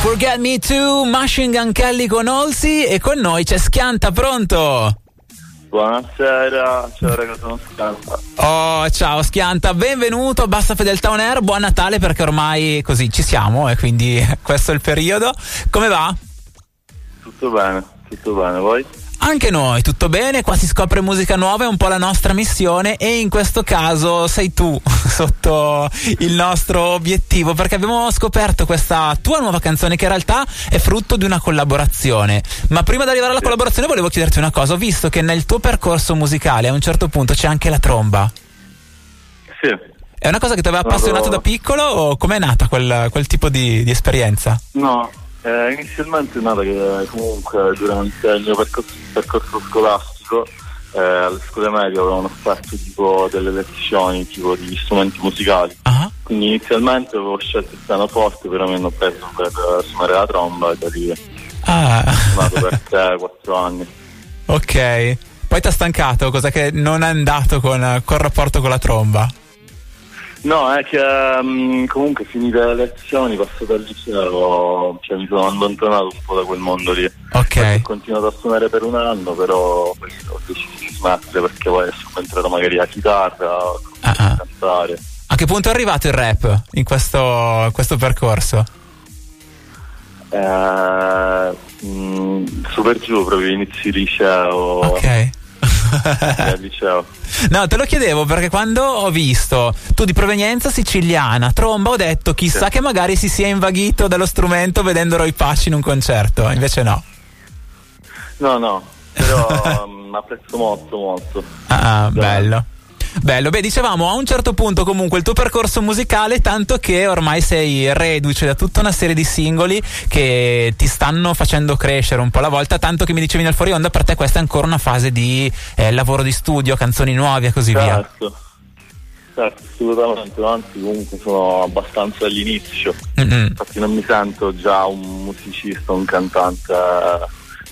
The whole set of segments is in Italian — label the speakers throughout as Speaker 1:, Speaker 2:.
Speaker 1: Forget Me Too, Machine Gun Kelly con Olsi e con noi c'è Schianta, pronto?
Speaker 2: Buonasera, ciao ragazzi, sono Schianta.
Speaker 1: Oh, ciao Schianta, benvenuto a Bassa Fedeltà On Air, buon Natale perché ormai così ci siamo e quindi questo è il periodo. Come va?
Speaker 2: Tutto bene, tutto bene, voi?
Speaker 1: Anche noi, tutto bene, qua si scopre musica nuova, è un po' la nostra missione e in questo caso sei tu sotto il nostro obiettivo perché abbiamo scoperto questa tua nuova canzone che in realtà è frutto di una collaborazione. Ma prima di arrivare alla collaborazione volevo chiederti una cosa, ho visto che nel tuo percorso musicale a un certo punto c'è anche la tromba.
Speaker 2: Sì.
Speaker 1: È una cosa che ti aveva appassionato da piccolo o com'è nata quel, quel tipo di, di esperienza?
Speaker 2: No, eh, inizialmente è nata che comunque durante il mio percorso, percorso scolastico eh, alle scuole medie avevano offerto tipo delle lezioni tipo di strumenti musicali.
Speaker 1: Ah,
Speaker 2: Quindi inizialmente avevo scelto il pianoforte, però mi hanno preso per eh, suonare la tromba e da lì ho
Speaker 1: Ah,
Speaker 2: suonato per 3-4 anni.
Speaker 1: ok. Poi ti ha stancato, cosa che non è andato con, col rapporto con la tromba.
Speaker 2: No, è che mm, comunque finite le lezioni, passato al liceo, cioè mi sono allontanato un po' da quel mondo lì.
Speaker 1: Ok.
Speaker 2: Poi Ho continuato a suonare per un anno, però poi ho deciso di smettere perché poi è subentrata magari la chitarra,
Speaker 1: Ah,
Speaker 2: cominciato
Speaker 1: ah.
Speaker 2: a cantare.
Speaker 1: A che punto è arrivato il rap in questo, in questo percorso?
Speaker 2: Eh, mm, super giù, proprio inizi liceo.
Speaker 1: Ok.
Speaker 2: al liceo.
Speaker 1: No, te lo chiedevo perché quando ho visto tu di provenienza siciliana, tromba, ho detto chissà
Speaker 2: Sì.
Speaker 1: che magari si sia invaghito dallo strumento vedendo Roy Pasci in un concerto, invece no.
Speaker 2: No, no, però mm, apprezzo molto, molto.
Speaker 1: Ah, ah,
Speaker 2: Dai.
Speaker 1: bello. Bello, beh, dicevamo a un certo punto comunque il tuo percorso musicale, tanto che ormai sei reduce da tutta una serie di singoli che ti stanno facendo crescere un po' alla volta, tanto che mi dicevi nel fuori onda, per te questa è ancora una fase di eh, lavoro di studio, canzoni nuove e così via.
Speaker 2: Certo. Certo, assolutamente, anzi comunque sono abbastanza all'inizio.
Speaker 1: Mm-mm.
Speaker 2: Infatti non mi sento già un musicista, un cantante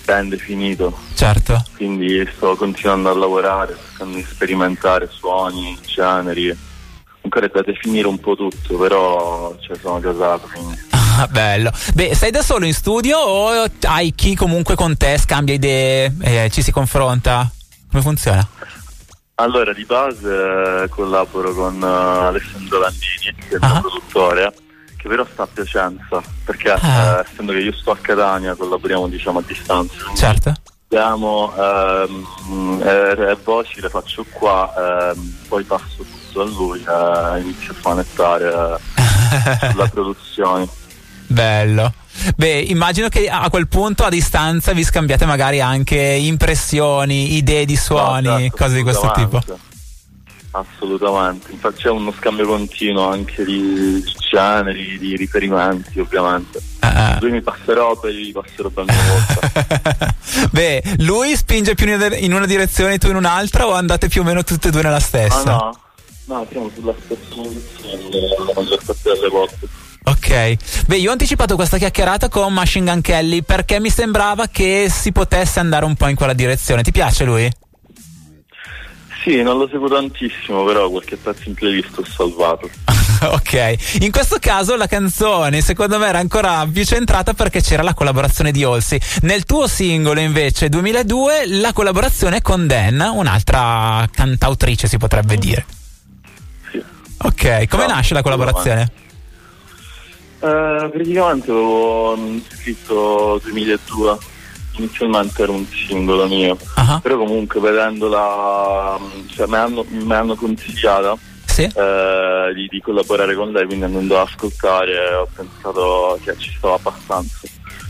Speaker 2: eh, ben definito,
Speaker 1: Certo.
Speaker 2: quindi sto continuando a lavorare, cercando di sperimentare suoni, generi. Ancora è da definire un po' tutto, però cioè, sono casato, quindi
Speaker 1: Ah, bello. Beh, sei da solo in studio o hai chi comunque con te scambia idee e ci si confronta? Come funziona?
Speaker 2: Allora, di base eh, collaboro con eh, Alessandro Landini, che è il
Speaker 1: Ah.
Speaker 2: mio produttore, che però sta a Piacenza, perché
Speaker 1: Ah.
Speaker 2: eh, essendo che io sto a Catania, collaboriamo diciamo a distanza.
Speaker 1: Certo.
Speaker 2: Abbiamo ehm, e, e voci le faccio qua, ehm, poi passo tutto a lui e inizio a smanettare eh, sulla produzione.
Speaker 1: Bello. Beh, immagino che a quel punto a distanza vi scambiate magari anche impressioni, idee di suoni,
Speaker 2: No, certo,
Speaker 1: cose di questo tipo.
Speaker 2: Assolutamente. Infatti c'è uno scambio continuo anche di generi, di riferimenti ovviamente.
Speaker 1: Ah, ah.
Speaker 2: Lui mi passa roba e gli passo roba a mia volta.
Speaker 1: Beh, lui spinge più in una- una direzione e tu in un'altra o andate più o meno tutte e due nella
Speaker 2: Ah
Speaker 1: stessa?
Speaker 2: no, no, siamo sulla stessa posizione la maggior parte delle volte.
Speaker 1: Ok, beh io ho anticipato questa chiacchierata con Machine Gun Kelly perché mi sembrava che si potesse andare un po' in quella direzione. Ti piace lui?
Speaker 2: Sì, non lo seguo tantissimo, però qualche pezzo in playlist ho salvato.
Speaker 1: ok, in questo caso la canzone secondo me era ancora più centrata perché c'era la collaborazione di Olsi. Nel tuo singolo invece 2002 la collaborazione con Dan, un'altra cantautrice si potrebbe dire.
Speaker 2: Sì.
Speaker 1: Ok, come
Speaker 2: No,
Speaker 1: nasce la collaborazione?
Speaker 2: Eh, praticamente avevo scritto 2002, inizialmente era un singolo mio,
Speaker 1: Ah,
Speaker 2: però comunque vedendola, mm, cioè mi hanno, hanno consigliata
Speaker 1: Sì?
Speaker 2: eh, di, di collaborare con lei, quindi andando ad ascoltare ho pensato che ci stava abbastanza.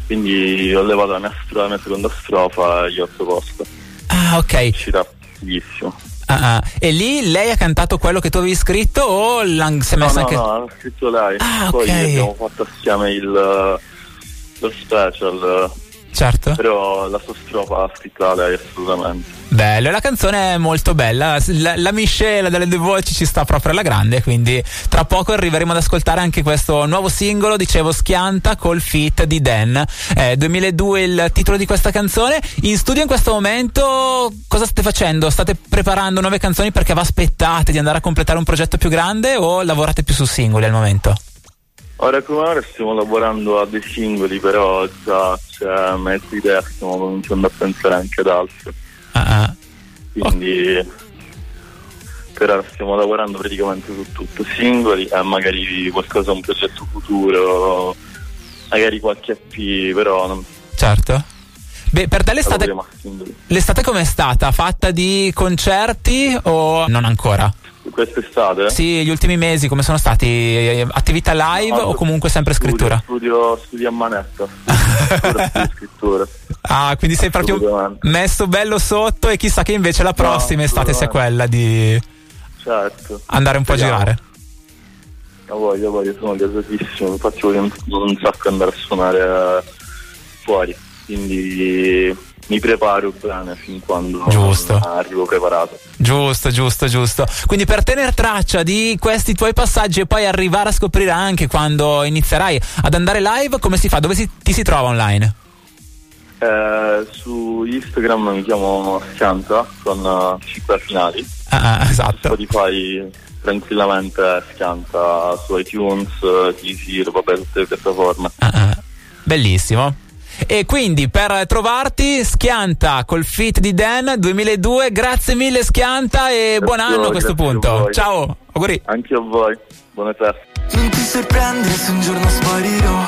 Speaker 2: Quindi ho levato la mia, stro- la mia seconda strofa e gli ho proposto.
Speaker 1: Ah, ok.
Speaker 2: È uscita fighissimo.
Speaker 1: Ah, ah. E lì lei ha cantato quello che tu avevi scritto o l'ha è
Speaker 2: No,
Speaker 1: messa
Speaker 2: no,
Speaker 1: anche...
Speaker 2: no, ha scritto lei.
Speaker 1: Ah,
Speaker 2: Poi
Speaker 1: ok.
Speaker 2: abbiamo fatto assieme il, lo special,
Speaker 1: Certo.
Speaker 2: però la sua strofa lei assolutamente.
Speaker 1: Bello, e la canzone è molto bella, la, la miscela delle due voci ci sta proprio alla grande, quindi tra poco arriveremo ad ascoltare anche questo nuovo singolo, dicevo Schianta col feat di Dan. Eh, 2002 il titolo di questa canzone. In studio in questo momento cosa state facendo? State preparando nuove canzoni perché vi aspettate di andare a completare un progetto più grande o lavorate più su singoli al momento?
Speaker 2: Ora come ora stiamo lavorando a dei singoli, però già c'è mezza idea, stiamo cominciando a pensare anche ad altro.
Speaker 1: Ah,
Speaker 2: Quindi per ora stiamo lavorando praticamente su tutto, singoli e magari qualcosa, un progetto futuro, magari qualche EP, però non
Speaker 1: certo. Beh, per te l'estate, l'estate com'è stata? Fatta di concerti o non ancora?
Speaker 2: Quest'estate?
Speaker 1: Sì, gli ultimi mesi come sono stati? Eh, Attività live
Speaker 2: No,
Speaker 1: o comunque sempre scrittura?
Speaker 2: Studio, studio a manetta, scrittura, scrittura.
Speaker 1: Ah, quindi sei proprio messo bello sotto e chissà che invece la prossima estate sia quella di
Speaker 2: Certo.
Speaker 1: andare un po' a
Speaker 2: Speriamo.
Speaker 1: girare.
Speaker 2: La voglio, voglio, sono gasatissimo, infatti voglio un, un sacco andare a suonare eh, fuori, quindi mi preparo bene fin quando
Speaker 1: Giusto.
Speaker 2: arrivo preparato.
Speaker 1: Giusto, giusto, giusto. Quindi per tenere traccia di questi tuoi passaggi e poi arrivare a scoprire anche quando inizierai ad andare live, come si fa? Dove si- ti si trova online?
Speaker 2: Eh, su Instagram mi chiamo Scianta con 5 finali,
Speaker 1: Ah, ah, esatto.
Speaker 2: Spotify tranquillamente Scianta su iTunes, Deezer, vabbè tutte le piattaforme.
Speaker 1: Ah, ah. Bellissimo. E quindi per trovarti Schianta col fit di Dan 2002, grazie mille Schianta e buon
Speaker 2: Grazie a
Speaker 1: anno a
Speaker 2: voi,
Speaker 1: questo
Speaker 2: a
Speaker 1: punto.
Speaker 2: voi.
Speaker 1: Ciao, auguri.
Speaker 2: Anche a voi, buone feste.
Speaker 3: Non ti sorprende se un giorno sparirò